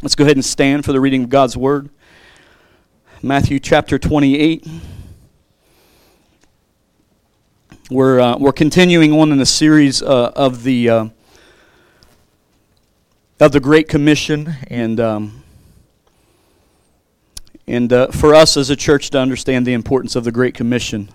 Let's go ahead and stand for the reading of God's Word. Matthew chapter 28. We're, uh, we're continuing on in the series uh, of the uh, of the Great Commission, and um, and uh, for us as a church to understand the importance of the Great Commission.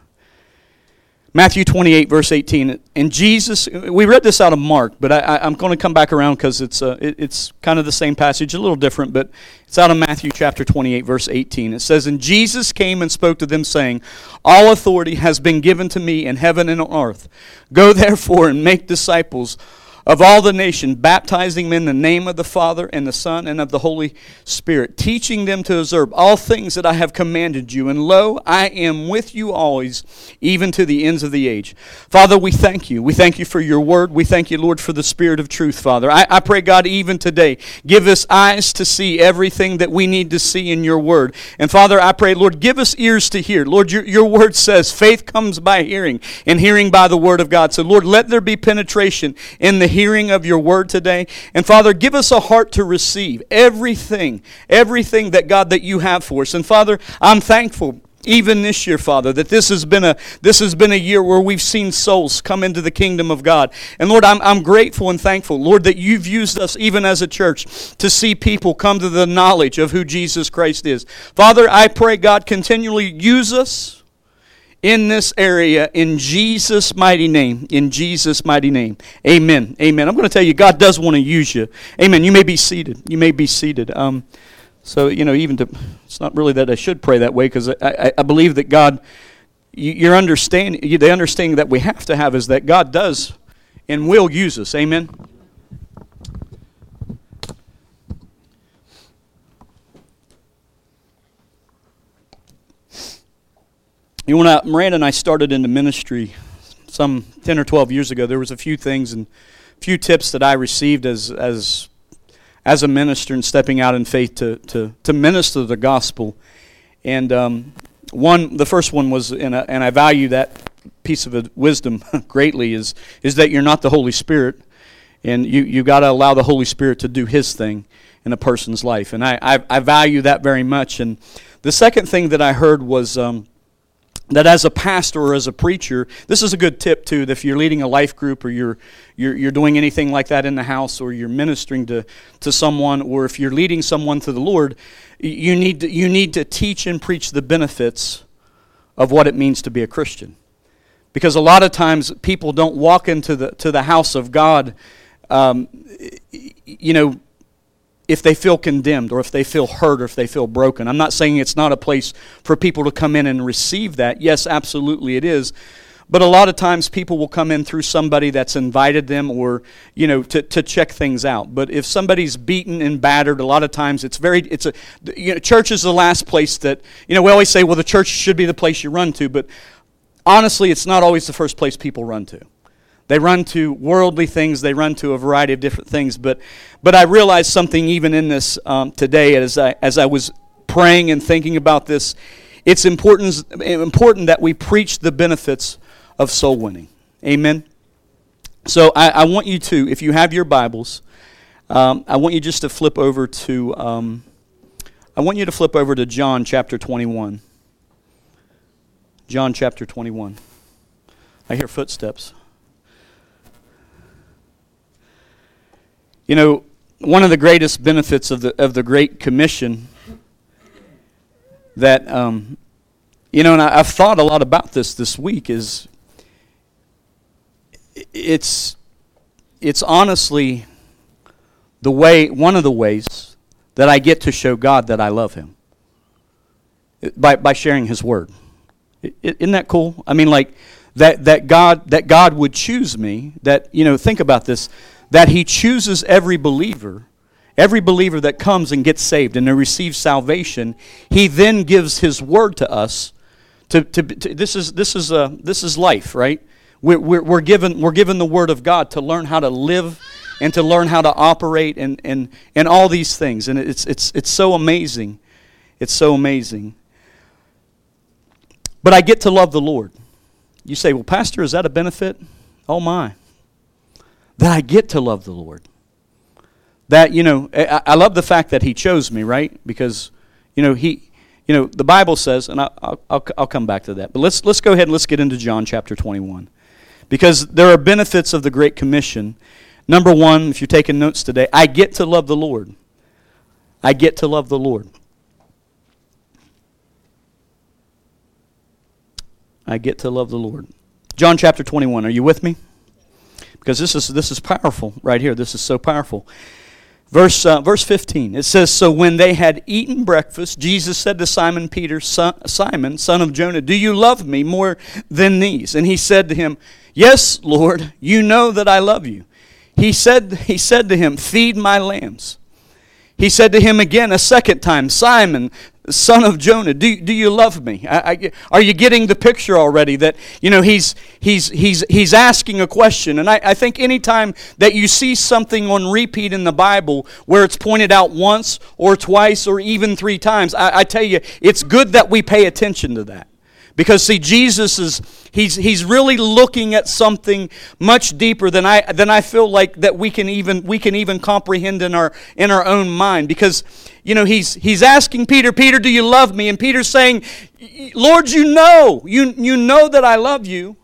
Matthew 28, verse 18. And Jesus, we read this out of Mark, but I, am going to come back around because it's, uh, it, it's kind of the same passage, a little different, but it's out of Matthew chapter 28, verse 18. It says, And Jesus came and spoke to them, saying, All authority has been given to me in heaven and on earth. Go therefore and make disciples of all the nation, baptizing them in the name of the Father and the Son and of the Holy Spirit, teaching them to observe all things that I have commanded you. And lo, I am with you always, even to the ends of the age. Father, we thank you. We thank you for your word. We thank you, Lord, for the Spirit of truth, Father. I, I pray, God, even today, give us eyes to see everything that we need to see in your word. And Father, I pray, Lord, give us ears to hear. Lord, your, your word says faith comes by hearing, and hearing by the word of God. So, Lord, let there be penetration in the hearing of your word today. And Father, give us a heart to receive everything, everything that God that you have for us. And Father, I'm thankful even this year father that this has been a this has been a year where we've seen souls come into the kingdom of god and lord i'm, I'm grateful and thankful lord that you've used us even as a church to see people come to the knowledge of who jesus christ is father i pray god continually use us in this area in Jesus' mighty name. In Jesus' mighty name. Amen. Amen. I'm going to tell you, God does want to use you. Amen. You may be seated. You may be seated. Um, so, you know, even to, it's not really that I should pray that way because I, I, I, believe that God, you, your understanding, the understanding that we have to have is that God does and will use us. Amen. You know, when Miranda and I started into ministry some 10 or 12 years ago, there was a few things and few tips that I received as, as, as a minister and stepping out in faith to, to, to minister the gospel. And um, one, the first one was, and I, and I value that piece of wisdom greatly, is, is that you're not the Holy Spirit. And you, you got to allow the Holy Spirit to do His thing in a person's life. And I, I, I value that very much. And the second thing that I heard was, um, that as a pastor or as a preacher, this is a good tip too. If you're leading a life group or you're, you're, you're doing anything like that in the house or you're ministering to, to someone or if you're leading someone to the Lord, you need, to, you need to teach and preach the benefits of what it means to be a Christian. Because a lot of times people don't walk into the, to the house of God, um, you know, if they feel condemned or if they feel hurt or if they feel broken. I'm not saying it's not a place for people to come in and receive that. Yes, absolutely it is. But a lot of times people will come in through somebody that's invited them or, you know, to, to check things out. But if somebody's beaten and battered, a lot of times it's very, it's a, you know, church is the last place that, you know, we always say, well, the church should be the place you run to. But honestly, it's not always the first place people run to. They run to worldly things, they run to a variety of different things. But, but I realized something even in this um, today as I, as I was praying and thinking about this. It's important, important that we preach the benefits of soul winning. Amen. So I, I want you to, if you have your Bibles, um, I want you just to flip over to, um, I want you to flip over to John chapter 21. John chapter 21. I hear footsteps. You know, one of the greatest benefits of the, of the Great Commission that, um, you know, and I, I've thought a lot about this this week is it's, it's honestly the way, one of the ways that I get to show God that I love Him by, by sharing His Word. Isn't that cool? I mean, like, that, that God that God would choose me. That you know, think about this that he chooses every believer, every believer that comes and gets saved and receives salvation, he then gives his word to us. To, to, to this is this is uh, this is life, right? We're, we're, we're, given we're given the word of God to learn how to live and to learn how to operate and, and, and all these things. And it's, it's, it's so amazing. It's so amazing. But I get to love the Lord. You say, well, Pastor, is that a benefit? Oh, my that I get to love the Lord. that, you know, I, I love the fact that he chose me, right? Because, you know, he, you know, the Bible says, and I'll, I'll, I'll come back to that. But let's, let's go ahead and let's get into John chapter 21. Because there are benefits of the Great Commission. Number one, if you're taking notes today, I get to love the Lord. I get to love the Lord. I get to love the Lord. John chapter 21. Are you with me? Because this is, this is powerful right here. This is so powerful. Verse, uh, verse 15, it says, So when they had eaten breakfast, Jesus said to Simon Peter, son, Simon, son of Jonah, Do you love me more than these? And he said to him, Yes, Lord, you know that I love you. He said, he said to him, Feed my lambs. He said to him again a second time, Simon, son of Jonah, do, do you love me? I, I, are you getting the picture already that, you know, he's, he's, he's, he's asking a question. And I, I think anytime that you see something on repeat in the Bible where it's pointed out once or twice or even three times, I, I tell you, it's good that we pay attention to that. Because see, Jesus is he's he's really looking at something much deeper than I than I feel like that we can even we can even comprehend in our in our own mind. Because you know he's he's asking Peter, Peter, do you love me? And Peter's saying, Lord, you know, you you know that I love you.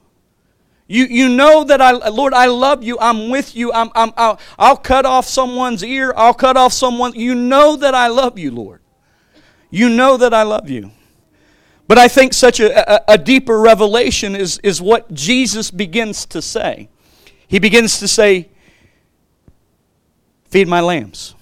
You, you know that I, Lord, I love you. I'm with you. I'm, I'm, I'll, I'll cut off someone's ear. I'll cut off someone. You know that I love you, Lord. You know that I love you. But I think such a, a, a, deeper revelation is, is what Jesus begins to say. He begins to say, Feed my lambs.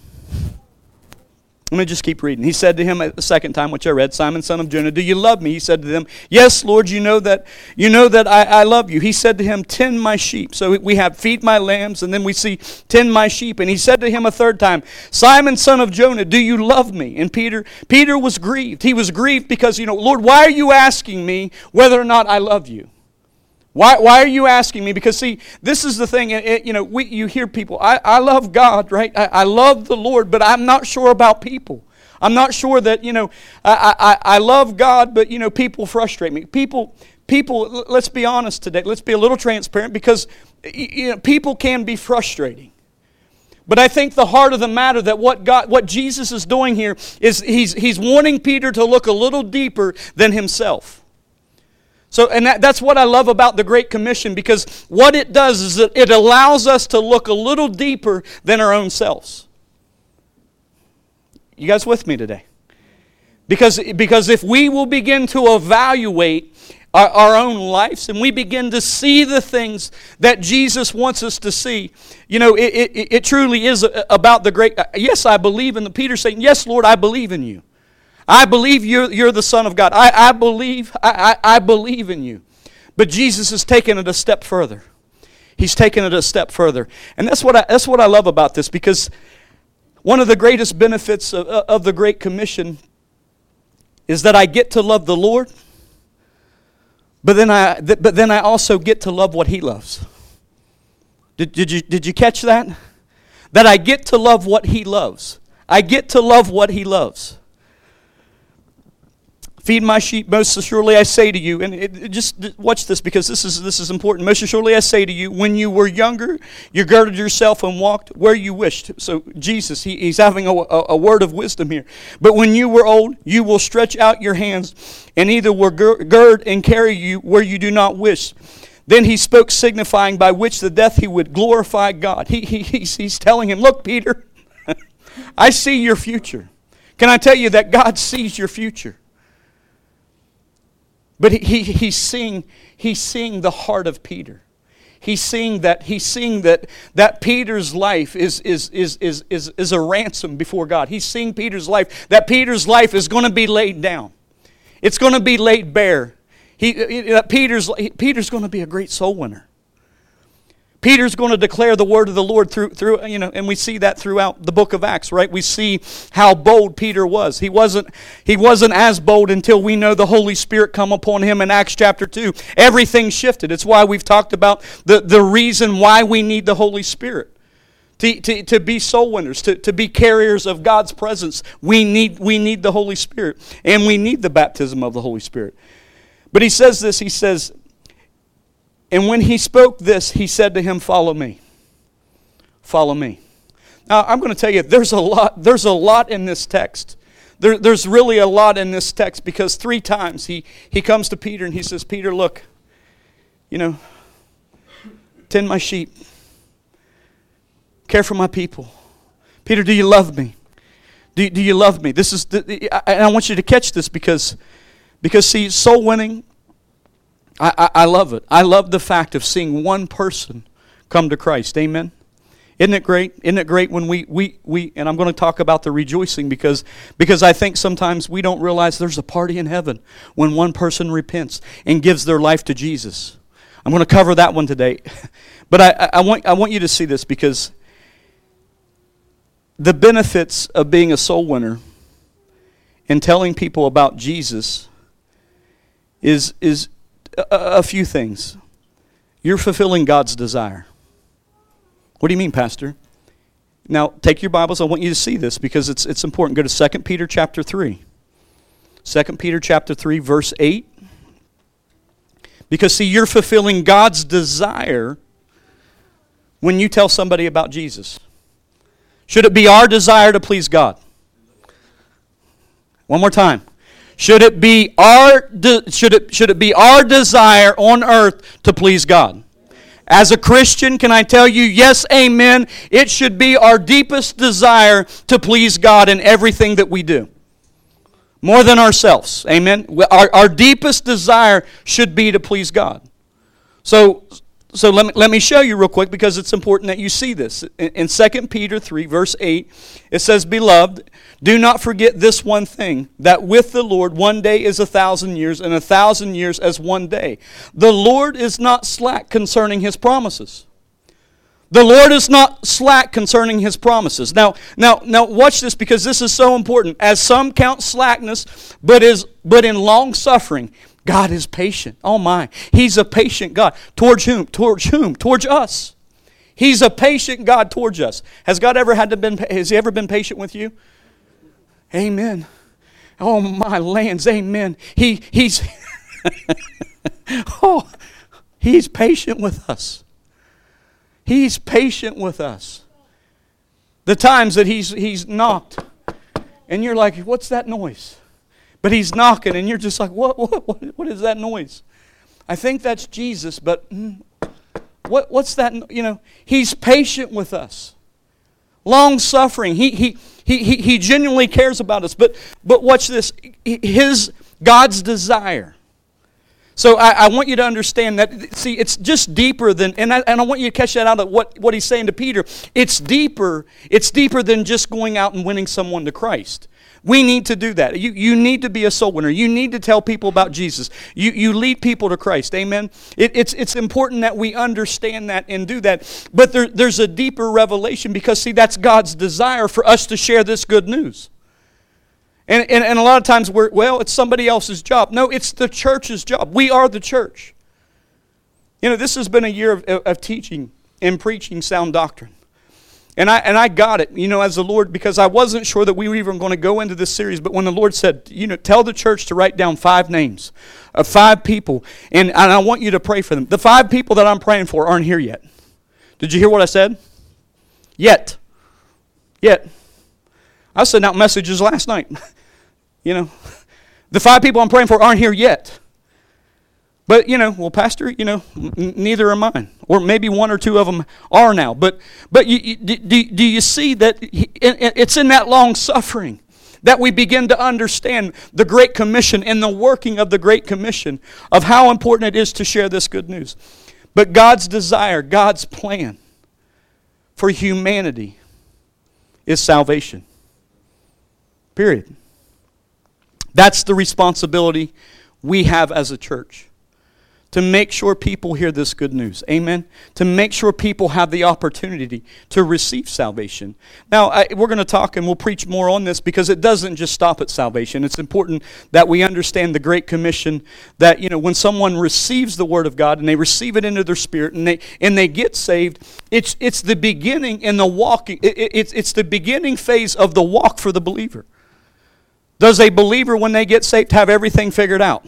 Let me just keep reading. He said to him a second time, which I read, Simon, son of Jonah, do you love me? He said to them, Yes, Lord, you know that you know that I, I love you. He said to him, Tend my sheep. So we have feed my lambs, and then we see tend my sheep. And he said to him a third time, Simon, son of Jonah, do you love me? And Peter, Peter was grieved. He was grieved because, you know, Lord, why are you asking me whether or not I love you? Why, why are you asking me? Because, see, this is the thing. It, you know, we, you hear people, I, I love God, right? I, I love the Lord, but I'm not sure about people. I'm not sure that, you know, I, I, I love God, but, you know, people frustrate me. People, people, let's be honest today. Let's be a little transparent because, you know, people can be frustrating. But I think the heart of the matter that what God, what Jesus is doing here is he's, he's wanting Peter to look a little deeper than himself. So, and that, that's what I love about the Great Commission because what it does is that it allows us to look a little deeper than our own selves. You guys with me today? Because, because if we will begin to evaluate our, our, own lives and we begin to see the things that Jesus wants us to see, you know, it, it, it truly is about the great. Uh, yes, I believe in the Peter saying, Yes, Lord, I believe in you. I believe you're, you're the Son of God. I, I believe, I, I, I believe in you. But Jesus has taken it a step further. He's taken it a step further. And that's what I, that's what I love about this because one of the greatest benefits of, of the Great Commission is that I get to love the Lord, but then I, but then I also get to love what He loves. Did, did, you, did you catch that? That I get to love what He loves. I get to love what He loves. Feed my sheep, most assuredly I say to you, and it, it just watch this because this is, this is important. Most assuredly I say to you, when you were younger, you girded yourself and walked where you wished. So Jesus, he, he's having a, a, a word of wisdom here. But when you were old, you will stretch out your hands, and either will gird and carry you where you do not wish. Then he spoke, signifying by which the death he would glorify God. He, he, he's, he's telling him, Look, Peter, I see your future. Can I tell you that God sees your future? But he, he, he's, seeing, he's seeing the heart of Peter. He's seeing that, he's seeing that, that Peter's life is, is, is, is, is, is a ransom before God. He's seeing Peter's life, that Peter's life is going to be laid down. It's going to be laid bare. He, Peter's, Peter's going to be a great soul winner. Peter's going to declare the word of the Lord through, through, you know, and we see that throughout the book of Acts, right? We see how bold Peter was. He wasn't, he wasn't as bold until we know the Holy Spirit come upon him in Acts chapter 2. Everything shifted. It's why we've talked about the, the reason why we need the Holy Spirit. To, to, to be soul winners, to, to be carriers of God's presence, we need, we need the Holy Spirit. And we need the baptism of the Holy Spirit. But he says this, he says, and when he spoke this, he said to him, Follow me. Follow me. Now, I'm going to tell you, there's a lot, there's a lot in this text. There, there's really a lot in this text because three times he, he comes to Peter and he says, Peter, look, you know, tend my sheep, care for my people. Peter, do you love me? Do, do you love me? This is the, and I want you to catch this because, because see, soul winning, I, I, I love it. I love the fact of seeing one person come to Christ. Amen. Isn't it great? Isn't it great when we, we, we and I'm going to talk about the rejoicing because, because I think sometimes we don't realize there's a party in heaven when one person repents and gives their life to Jesus. I'm going to cover that one today. But I, I, want, I want you to see this because the benefits of being a soul winner and telling people about Jesus is, is a, a few things. You're fulfilling God's desire. What do you mean, Pastor? Now, take your Bibles. I want you to see this because it's, it's important. Go to 2 Peter chapter 3. 2 Peter chapter 3, verse 8. Because, see, you're fulfilling God's desire when you tell somebody about Jesus. Should it be our desire to please God? One more time. Should it be our de- should it should it be our desire on earth to please God? As a Christian, can I tell you, yes, amen, it should be our deepest desire to please God in everything that we do. More than ourselves, amen. Our, our deepest desire should be to please God. So, so let me, let me show you real quick because it's important that you see this. In, in 2 Peter 3, verse 8, it says, Beloved, do not forget this one thing, that with the Lord one day is a thousand years, and a thousand years as one day. The Lord is not slack concerning his promises. The Lord is not slack concerning his promises. Now, now, now watch this because this is so important. As some count slackness, but is but in long suffering, God is patient. Oh my. He's a patient God. Towards whom? Towards whom? Towards us. He's a patient God towards us. Has God ever had to been has he ever been patient with you? Amen. Oh my lands, amen. He he's oh he's patient with us. He's patient with us. The times that he's he's knocked and you're like, what's that noise? But he's knocking and you're just like, what what what, is that noise? I think that's Jesus, but mm, what what's that you know, he's patient with us. Long suffering. He he he, he, he genuinely cares about us. But, but watch this his God's desire. So I, I, want you to understand that, see, it's just deeper than, and I, and I want you to catch that out of what, what he's saying to Peter. It's deeper, it's deeper than just going out and winning someone to Christ. We need to do that. You, you need to be a soul winner. You need to tell people about Jesus. You, you lead people to Christ. Amen. It, it's, it's important that we understand that and do that. But there, there's a deeper revelation because, see, that's God's desire for us to share this good news. And, and, and a lot of times we're, well, it's somebody else's job. No, it's the church's job. We are the church. You know, this has been a year of, of teaching and preaching sound doctrine. And I, and I got it, you know, as the Lord, because I wasn't sure that we were even going to go into this series. But when the Lord said, you know, tell the church to write down five names of five people, and, and I want you to pray for them. The five people that I'm praying for aren't here yet. Did you hear what I said? Yet. Yet. I sent out messages last night. you know, the five people I'm praying for aren't here yet. But, you know, well, Pastor, you know, n- neither are mine. Or maybe one or two of them are now. But, but you, you, do, do you see that he, it's in that long suffering that we begin to understand the Great Commission and the working of the Great Commission of how important it is to share this good news. But God's desire, God's plan for humanity is salvation. Period. That's the responsibility we have as a church to make sure people hear this good news. Amen. To make sure people have the opportunity to receive salvation. Now, I, we're going to talk and we'll preach more on this because it doesn't just stop at salvation. It's important that we understand the Great Commission that, you know, when someone receives the Word of God and they receive it into their spirit and they, and they get saved, it's, it's the beginning in the walking, it, it's, it's the beginning phase of the walk for the believer. Does a believer, when they get saved, have everything figured out?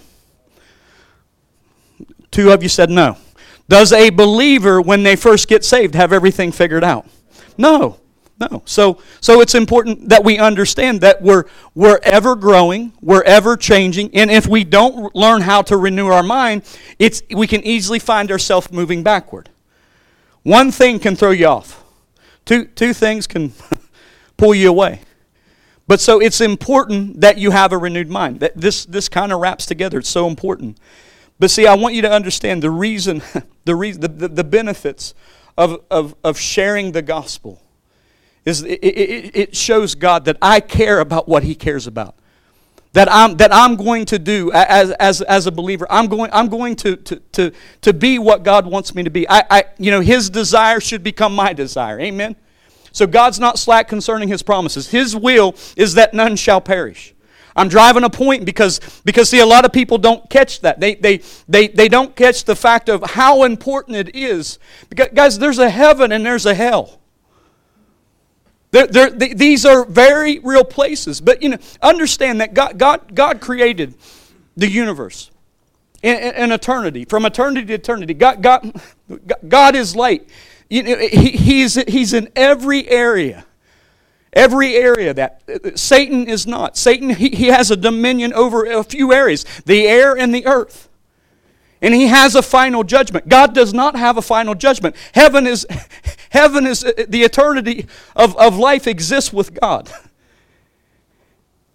Two of you said no. Does a believer, when they first get saved, have everything figured out? No. No. So, so it's important that we understand that we're, we're ever growing, we're ever changing, and if we don't learn how to renew our mind, it's, we can easily find ourselves moving backward. One thing can throw you off, two, two things can pull you away. But so it's important that you have a renewed mind. That this, this kind of wraps together. It's so important. But see, I want you to understand the reason, the, reason, the, the, the benefits of, of, of sharing the gospel is it, it, it shows God that I care about what He cares about. That I'm, that I'm going to do as, as, as a believer. I'm going, I'm going to, to, to, to be what God wants me to be. I, I, you know, His desire should become my desire. Amen? So God's not slack concerning His promises. His will is that none shall perish. I'm driving a point because, because see, a lot of people don't catch that. They, they, they, they don't catch the fact of how important it is. Because, guys, there's a heaven and there's a hell. They're, they're, they, these are very real places. But you know, understand that God, God, God created the universe in, in eternity, from eternity to eternity. God, God, God is light. You know, he, he's, he's in every area. Every area that Satan is not. Satan, he, he has a dominion over a few areas the air and the earth. And he has a final judgment. God does not have a final judgment. Heaven is, heaven is uh, the eternity of, of life exists with God.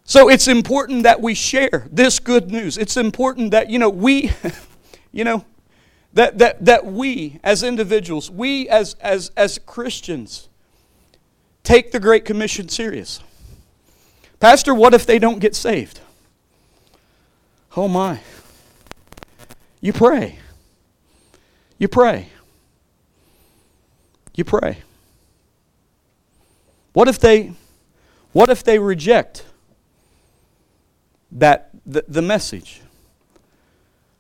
So it's important that we share this good news. It's important that, you know, we, you know, that, that, that we as individuals, we as, as, as Christians, take the Great Commission serious. Pastor, what if they don't get saved? Oh my. You pray. You pray. You pray. What if they what if they reject that the, the message?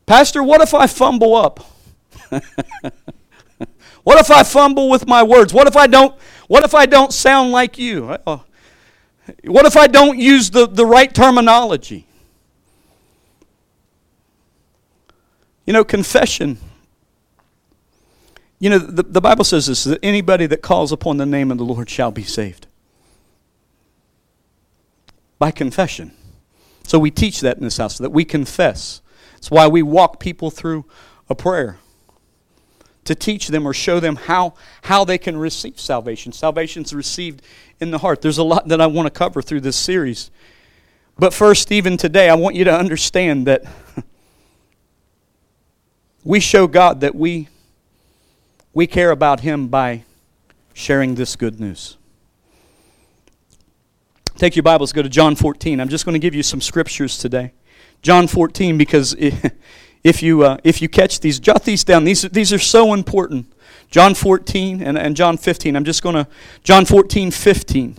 Pastor, what if I fumble up? what if I fumble with my words? What if I don't what if I don't sound like you? What if I don't use the, the right terminology? You know, confession. You know, the, the Bible says this that anybody that calls upon the name of the Lord shall be saved. By confession. So we teach that in this house, that we confess. It's why we walk people through a prayer to teach them or show them how, how they can receive salvation. Salvation is received in the heart. There's a lot that I want to cover through this series. But first, even today, I want you to understand that we show God that we, we care about Him by sharing this good news. Take your Bibles, go to John 14. I'm just going to give you some scriptures today. John 14, because if you, uh, if you catch these, jot these down. These, these are so important. John 14 and, and John 15. I'm just going to, John 14, 15.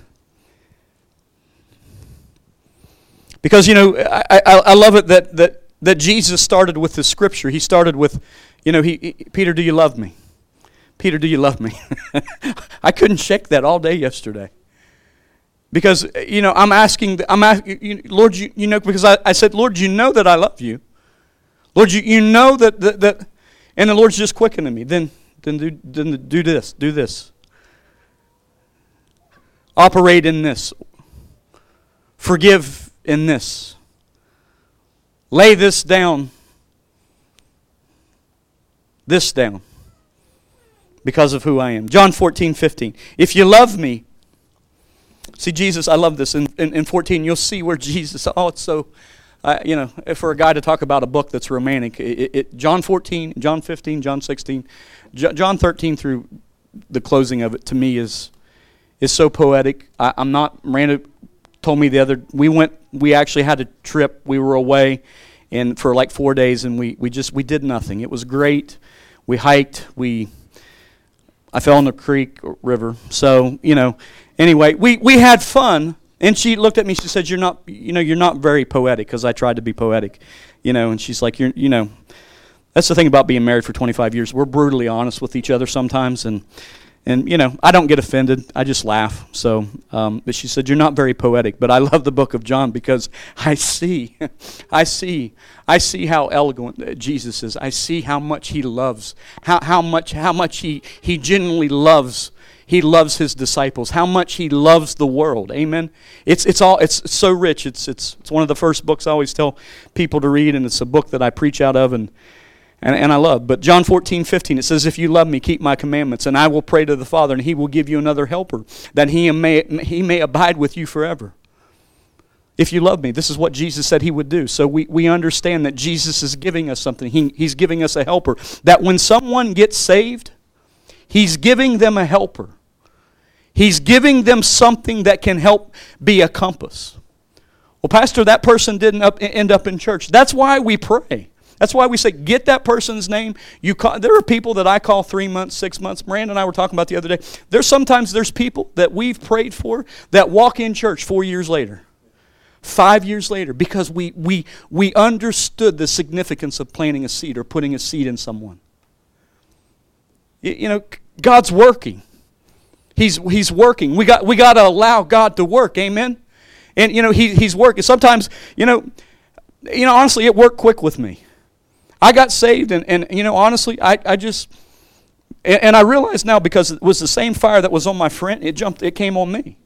Because, you know, I, I, I love it that, that that Jesus started with the scripture. He started with, you know, he, he Peter, do you love me? Peter, do you love me? I couldn't shake that all day yesterday. Because, you know, I'm asking, I'm asking, Lord, you, you know, because I, I said, Lord, you know that I love you. Lord, you, you know that, that, that, and the Lord's just quickening me. Then, then, do, then do this, do this. Operate in this. Forgive in this. Lay this down. This down. Because of who I am. John 14, 15. If you love me, see, Jesus, I love this. In, in, in 14, you'll see where Jesus, oh, it's so, uh, you know, for a guy to talk about a book that's romantic, it, it, John 14, John 15, John 16, John 13 through the closing of it to me is is so poetic. I, am not. Miranda told me the other. We went. We actually had a trip. We were away, and for like four days, and we, we just we did nothing. It was great. We hiked. We I fell in the creek river. So you know, anyway, we we had fun. And she looked at me. She said, "You're not, you know, you're not very poetic." Because I tried to be poetic, you know. And she's like, "You're, you know." That's the thing about being married for 25 years. We're brutally honest with each other sometimes, and and, you know, I don't get offended. I just laugh. So, um, but she said, You're not very poetic. But I love the book of John because I see, I see, I see how eloquent Jesus is. I see how much he loves, how, how, much, how much he, he genuinely loves he loves his disciples, how much he loves the world. Amen. It's it's all it's so rich. It's it's it's one of the first books I always tell people to read, and it's a book that I preach out of and and, and I love. But John 14, 15, it says, If you love me, keep my commandments, and I will pray to the Father, and he will give you another helper, that he may, he may abide with you forever. If you love me, this is what Jesus said he would do. So we, we understand that Jesus is giving us something. He, he's giving us a helper. That when someone gets saved, he's giving them a helper. He's giving them something that can help be a compass. Well, Pastor, that person didn't up, end up in church. That's why we pray. That's why we say, get that person's name. You call, there are people that I call three months, six months. Miranda and I were talking about the other day. There's sometimes there's people that we've prayed for that walk in church four years later, five years later, because we, we, we understood the significance of planting a seed or putting a seed in someone. You, you know, God's working. He's, he's working. We got, we got to allow God to work. Amen? And, you know, he, he's working. Sometimes, you know, you know, honestly, it worked quick with me. I got saved, and, and you know, honestly, I, I just, and, and I realized now because it was the same fire that was on my friend, it jumped, it came on me.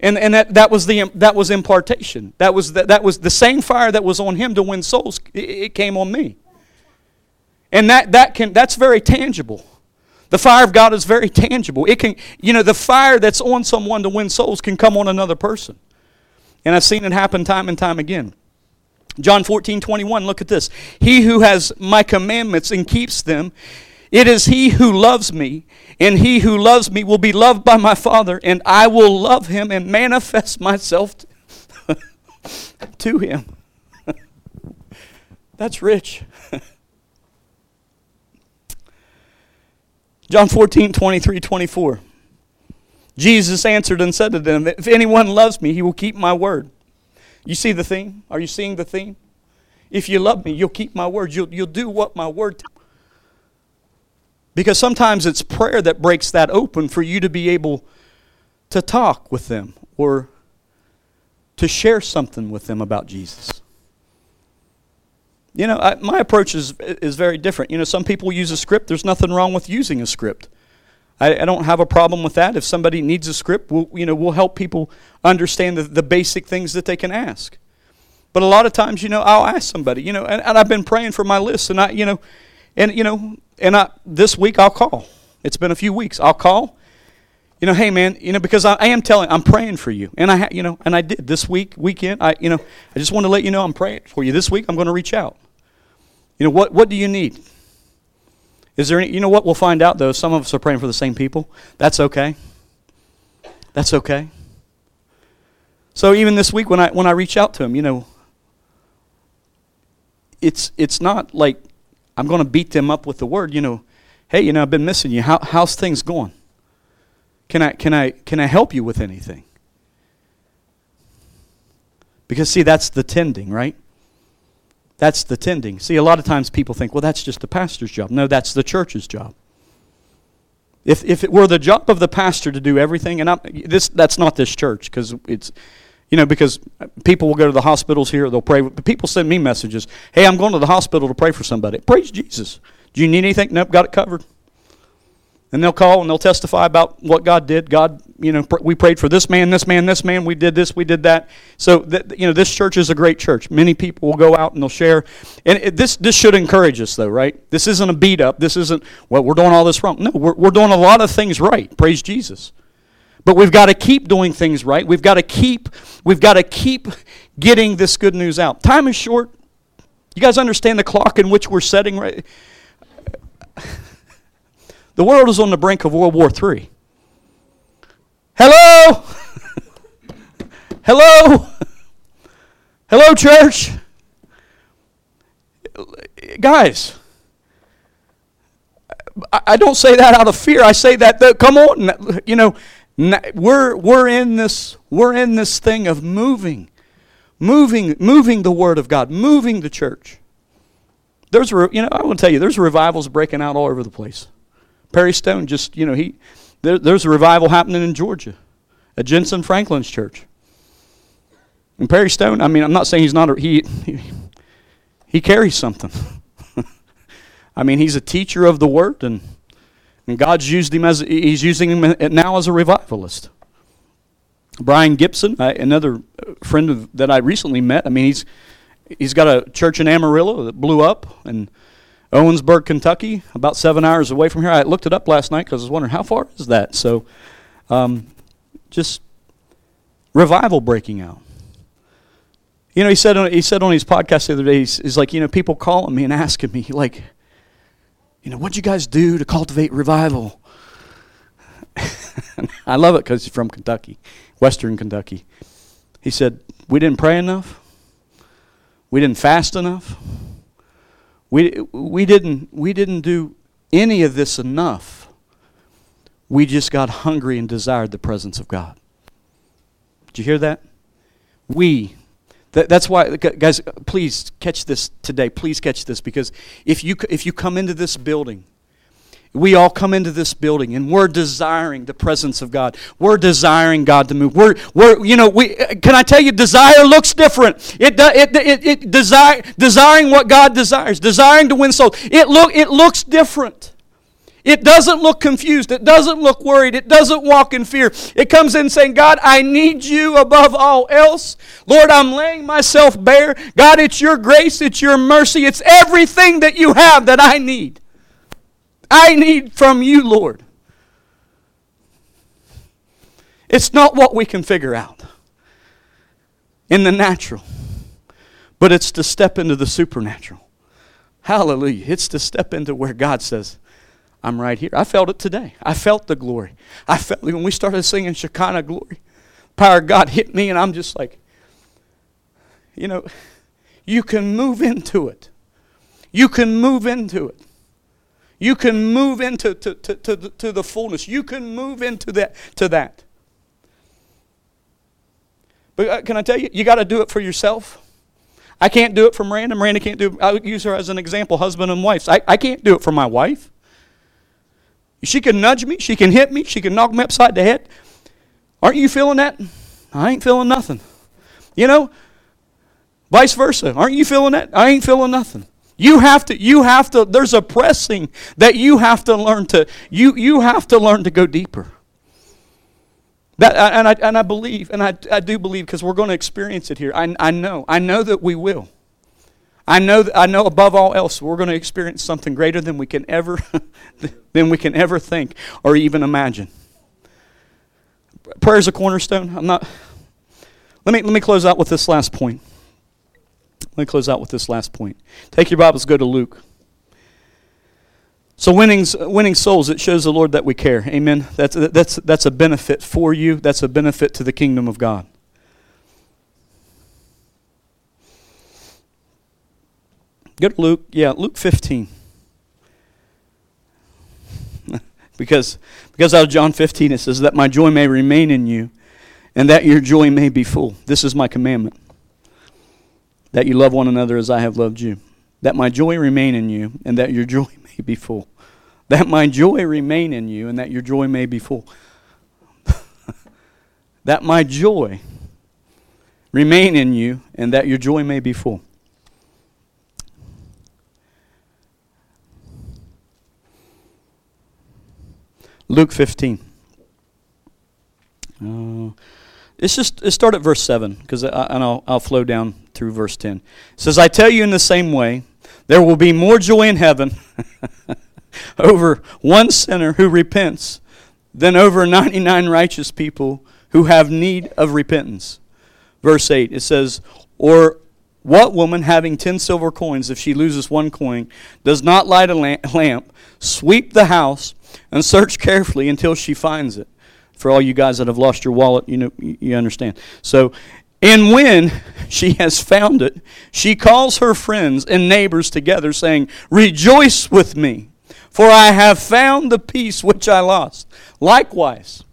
And, and that, that, was the, that was impartation. That was, the, that was the same fire that was on him to win souls, it, it came on me. And that, that can, that's very tangible. The fire of God is very tangible. It can, you know, the fire that's on someone to win souls can come on another person. And I've seen it happen time and time again. John 14, 21, look at this. He who has my commandments and keeps them, it is he who loves me, and he who loves me will be loved by my Father, and I will love him and manifest myself to him. That's rich. John 14, 23, 24. Jesus answered and said to them, If anyone loves me, he will keep my word you see the theme? Are you seeing the theme? If you love me, you'll keep my word. You'll, you'll do what my word. T- because sometimes it's prayer that breaks that open for you to be able to talk with them or to share something with them about Jesus. You know, I, my approach is, is very different. You know, some people use a script. There's nothing wrong with using a script. I, I, don't have a problem with that. If somebody needs a script, we'll, you know, we'll help people understand the, the basic things that they can ask. But a lot of times, you know, I'll ask somebody, you know, and, and I've been praying for my list, and I, you know, and you know, and I this week I'll call. It's been a few weeks. I'll call. You know, hey man, you know, because I, I am telling, I'm praying for you, and I, ha, you know, and I did this week, weekend. I, you know, I just want to let you know I'm praying for you. This week I'm going to reach out. You know, what what do you need? Is there any, you know what? We'll find out though. Some of us are praying for the same people. That's okay. That's okay. So even this week when I when I reach out to him, you know, it's it's not like I'm going to beat them up with the word, you know, hey, you know, I've been missing you. How how's things going? Can I can I can I help you with anything? Because see, that's the tending, right? That's the tending. See, a lot of times people think, well, that's just the pastor's job. No, that's the church's job. If, if it were the job of the pastor to do everything, and I'm, this, that's not this church, because it's, you know, because people will go to the hospitals here, they'll pray. People send me messages, hey, I'm going to the hospital to pray for somebody. Praise Jesus. Do you need anything? Nope, got it covered. And they'll call and they'll testify about what God did. God, you know, pr- we prayed for this man, this man, this man. We did this, we did that. So, you know, this church is a great church. Many people will go out and they'll share. And it, this this should encourage us, though, right? This isn't a beat up. This isn't well, we're doing all this wrong. No, we're we're doing a lot of things right. Praise Jesus. But we've got to keep doing things right. We've got to keep we've got to keep getting this good news out. Time is short. You guys understand the clock in which we're setting right? The world is on the brink of World War III. Hello? Hello? Hello, church? Guys, I don't say that out of fear. I say that, come on, you know, we're, we're, in this, we're in this thing of moving, moving, moving the Word of God, moving the church. There's, you know, I want to tell you, there's revivals breaking out all over the place. Perry Stone just, you know, he there, there's a revival happening in Georgia at Jentezen Franklin's church. And Perry Stone, I mean, I'm not saying he's not a, he, he he carries something. I mean, he's a teacher of the word and And God's used him as he's using him now as a revivalist. Brian Gibson, another uh, friend of, that I recently met. I mean, he's he's got a church in Amarillo that blew up, and Owensboro, Kentucky, about seven hours away from here. I looked it up last night because I was wondering how far is that. So, um, just revival breaking out. You know, he said on, he said on his podcast the other day, he's, he's like, you know, people calling me and asking me, like, you know, what'd you guys do to cultivate revival? I love it because he's from Kentucky, Western Kentucky. He said, we didn't pray enough. We didn't fast enough. We, we, didn't, we didn't do any of this enough. We just got hungry and desired the presence of God. Did you hear that? We. That, that's why, guys, please catch this today. Please catch this because if you, if you come into this building we all come into this building and we're desiring the presence of God. We're desiring God to move. We're, we're you know, we, can I tell you, desire looks different. It, it, it, it desire, desiring what God desires, desiring to win souls. It, look, it looks different. It doesn't look confused. It doesn't look worried. It doesn't walk in fear. It comes in saying, God, I need you above all else. Lord, I'm laying myself bare. God, it's your grace, it's your mercy, it's everything that you have that I need. I need from you, Lord. It's not what we can figure out in the natural, but it's to step into the supernatural. Hallelujah. It's to step into where God says, I'm right here. I felt it today. I felt the glory. I felt when we started singing Shekinah glory, power of God hit me, and I'm just like, you know, you can move into it. You can move into it. You can move into to, to, to, to the fullness. You can move into that to that. But uh, can I tell you, you got to do it for yourself. I can't do it for Miranda. Miranda can't do. I'll use her as an example, husband and wife. I, I can't do it for my wife. She can nudge me. She can hit me. She can knock me upside the head. Aren't you feeling that? I ain't feeling nothing. You know, vice versa. Aren't you feeling that? I ain't feeling nothing. You have to, you have to, there's a pressing that you have to learn to, you, you have to learn to go deeper. That, and, I, and I believe, and I, I do believe because we're going to experience it here. I, I know. I know that we will. I know, that, I know above all else we're going to experience something greater than we can ever, than we can ever think or even imagine. Prayer is a cornerstone. I'm not, let me, let me close out with this last point. Let me close out with this last point. Take your Bibles, go to Luke. So winning, winning souls, it shows the Lord that we care. Amen. That's, that's, that's a benefit for you. That's a benefit to the kingdom of God. Go to Luke. Yeah, Luke 15. because, because out of John 15 it says, that my joy may remain in you and that your joy may be full. This is my commandment that you love one another as I have loved you, that my joy remain in you, and that your joy may be full. That my joy remain in you, and that your joy may be full. that my joy remain in you, and that your joy may be full. Luke 15. Uh, it's just let's start at verse 7 because and I'll, I'll flow down through verse 10. It says, I tell you in the same way, there will be more joy in heaven over one sinner who repents than over 99 righteous people who have need of repentance. Verse 8, it says, Or what woman having 10 silver coins, if she loses one coin, does not light a lamp, sweep the house, and search carefully until she finds it? For all you guys that have lost your wallet, you know you understand. So and when she has found it, she calls her friends and neighbors together, saying, Rejoice with me, for I have found the piece which I lost. Likewise,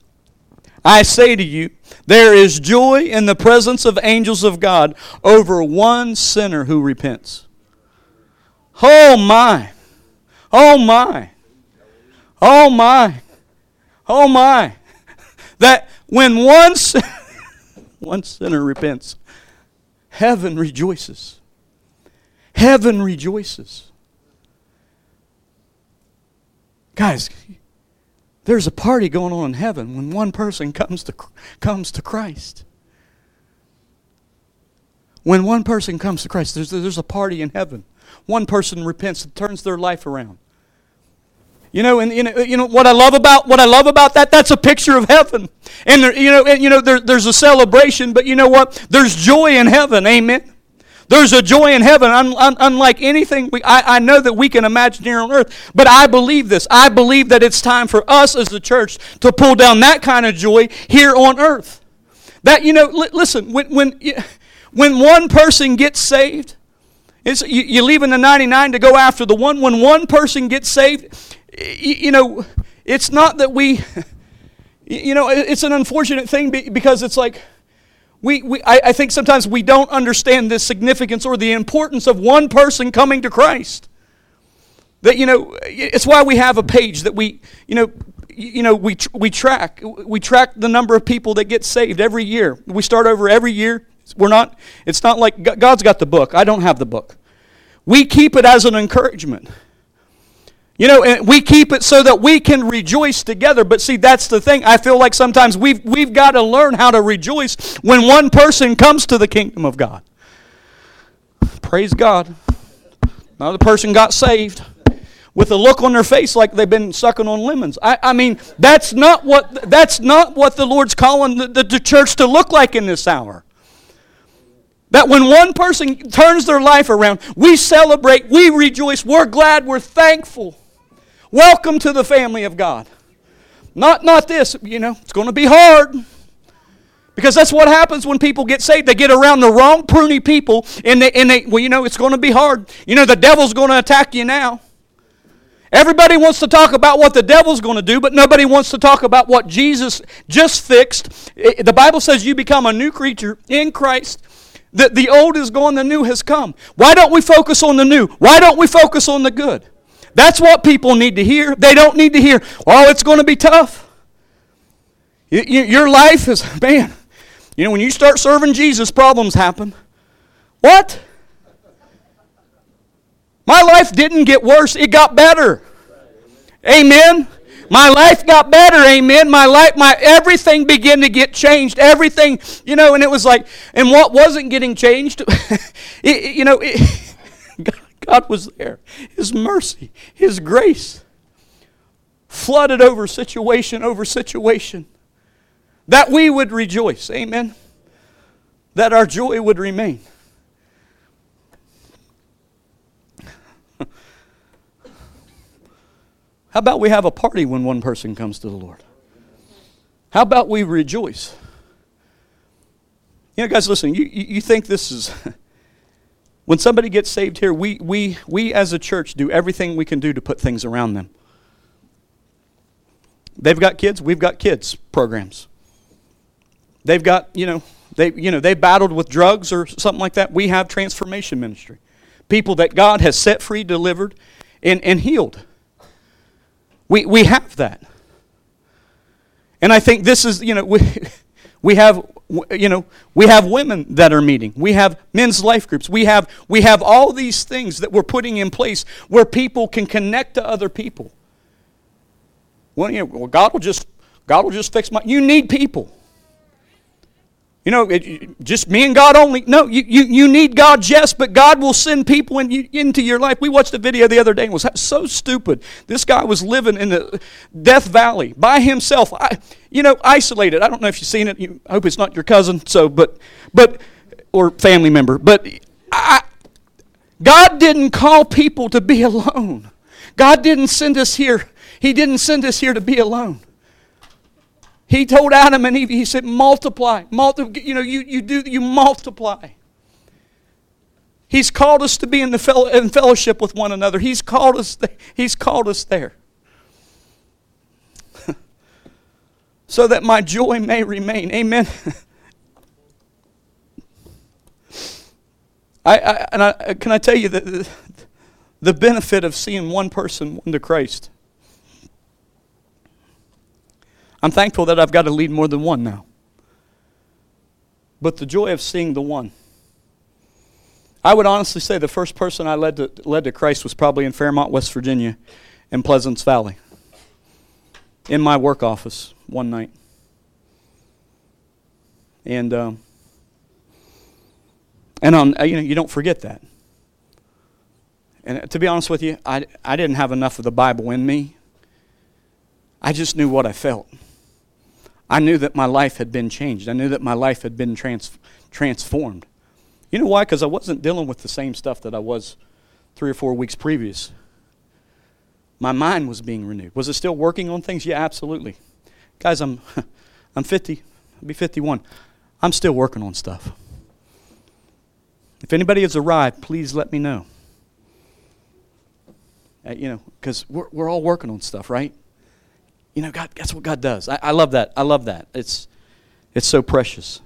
I say to you, there is joy in the presence of angels of God over one sinner who repents. Oh my! Oh my! Oh my! Oh my! That when one sinner one sinner repents, heaven rejoices. Heaven rejoices. Guys, There's a party going on in heaven when one person comes to, comes to Christ. When one person comes to Christ, there's, there's a party in heaven. One person repents and turns their life around. You know, and you know, you know what I love about what I love about that. That's a picture of heaven, and there, you know, and, you know, there, there's a celebration, but you know what? There's joy in heaven. Amen. There's a joy in heaven un, un, unlike anything we, I, I know that we can imagine here on earth. But I believe this. I believe that it's time for us as the church to pull down that kind of joy here on earth. That you know, li- listen, when when when one person gets saved, it's, you, you're leaving the 99 to go after the one. When one person gets saved, you know, it's not that we, you know, it's an unfortunate thing because it's like, we, we I, I think sometimes we don't understand the significance or the importance of one person coming to Christ. That, you know, it's why we have a page that we, you know, you know, we, we track. We track the number of people that get saved every year. We start over every year. We're not, it's not like God's got the book. I don't have the book. We keep it as an encouragement. You know, and we keep it so that we can rejoice together. But see, that's the thing. I feel like sometimes we've, we've got to learn how to rejoice when one person comes to the kingdom of God. Praise God. Another person got saved with a look on their face like they've been sucking on lemons. I, I mean, that's not what that's not what the Lord's calling the, the, the church to look like in this hour. That when one person turns their life around, we celebrate, we rejoice, we're glad, we're thankful. Welcome to the family of God. Not, not this, you know, it's going to be hard. Because that's what happens when people get saved. They get around the wrong pruny people, and they, and they well, you know, it's going to be hard. You know, the devil's going to attack you now. Everybody wants to talk about what the devil's going to do, but nobody wants to talk about what Jesus just fixed. The Bible says you become a new creature in Christ. That the old is gone, the new has come. Why don't we focus on the new? Why don't we focus on the good? That's what people need to hear. They don't need to hear, oh, it's going to be tough. Your life is, man, you know, when you start serving Jesus, problems happen. What? My life didn't get worse, it got better. Amen. My life got better, amen. My life, my everything began to get changed. Everything, you know, and it was like, and what wasn't getting changed, it, you know, it, God was there. His mercy, His grace flooded over situation over situation. That we would rejoice. Amen. That our joy would remain. How about we have a party when one person comes to the Lord? How about we rejoice? You know, guys, listen, you, you think this is. When somebody gets saved here, we, we, we as a church do everything we can do to put things around them. They've got kids, we've got kids programs. They've got, you know, they, you know, they battled with drugs or something like that. We have transformation ministry. People that God has set free, delivered, and, and healed. We, we have that. And I think this is, you know, we, we have you know we have women that are meeting. We have men's life groups. We have we have all these things that we're putting in place where people can connect to other people. Well, you know, well god will just god will just fix my you need people you know, it, just me and God only. No, you, you, you need God, yes, but God will send people in, you, into your life. We watched a video the other day and was so stupid. This guy was living in the Death Valley by himself. I, you know, isolated. I don't know if you've seen it. You, I hope it's not your cousin. So, but, but, or family member. But I, God didn't call people to be alone. God didn't send us here. He didn't send us here to be alone. He told Adam and Eve, he said, multiply. Multi- you know, you, you do, you multiply. He's called us to be in, the fellow, in fellowship with one another. He's called us, th- he's called us there. so that my joy may remain. Amen. I, I, and I, can I tell you that the, the benefit of seeing one person to Christ I'm thankful that I've got to lead more than one now. But the joy of seeing the one. I would honestly say the first person I led to, led to Christ was probably in Fairmont, West Virginia, in Pleasants Valley. in my work office one night. And um, and on, you know, you don't forget that. And to be honest with you, I, I didn't have enough of the Bible in me. I just knew what I felt. I knew that my life had been changed. I knew that my life had been trans- transformed. You know why? Because I wasn't dealing with the same stuff that I was three or four weeks previous. My mind was being renewed. Was it still working on things? Yeah, absolutely. Guys, I'm, I'm 50. I'll be 51. I'm still working on stuff. If anybody has arrived, please let me know. Uh, you know, because we're, we're all working on stuff, right? You know, God, that's what God does. I, I love that. I love that. It's, it's so precious.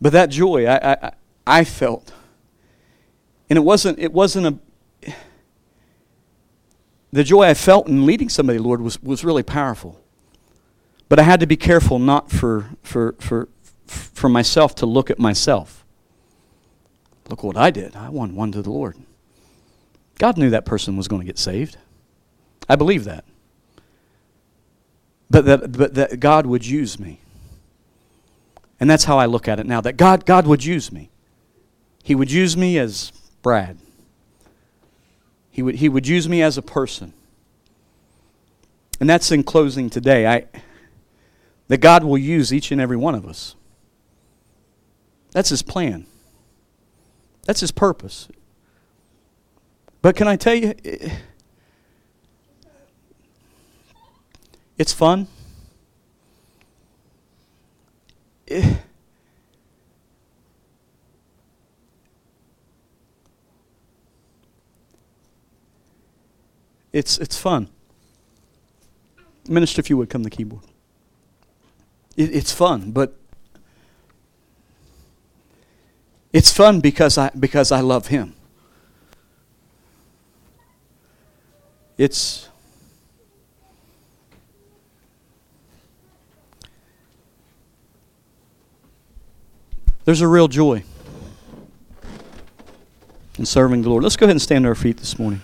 But that joy I, I, I felt, and it wasn't, it wasn't a, the joy I felt in leading somebody, Lord, was, was really powerful. But I had to be careful not for, for, for, for myself to look at myself. Look what I did. I won one to the Lord. God knew that person was going to get saved. I believe that. But that, but that God would use me. And that's how I look at it now that God, God would use me. He would use me as Brad. He would, he would use me as a person. And that's in closing today. I, that God will use each and every one of us. That's His plan, that's His purpose. But can I tell you, it's fun. Eh. it's, it's fun. Minister, if you would come to the keyboard. It, it's fun, but it's fun because I, because I love Him. It's there's a real joy in serving the Lord. Let's go ahead and stand to our feet this morning.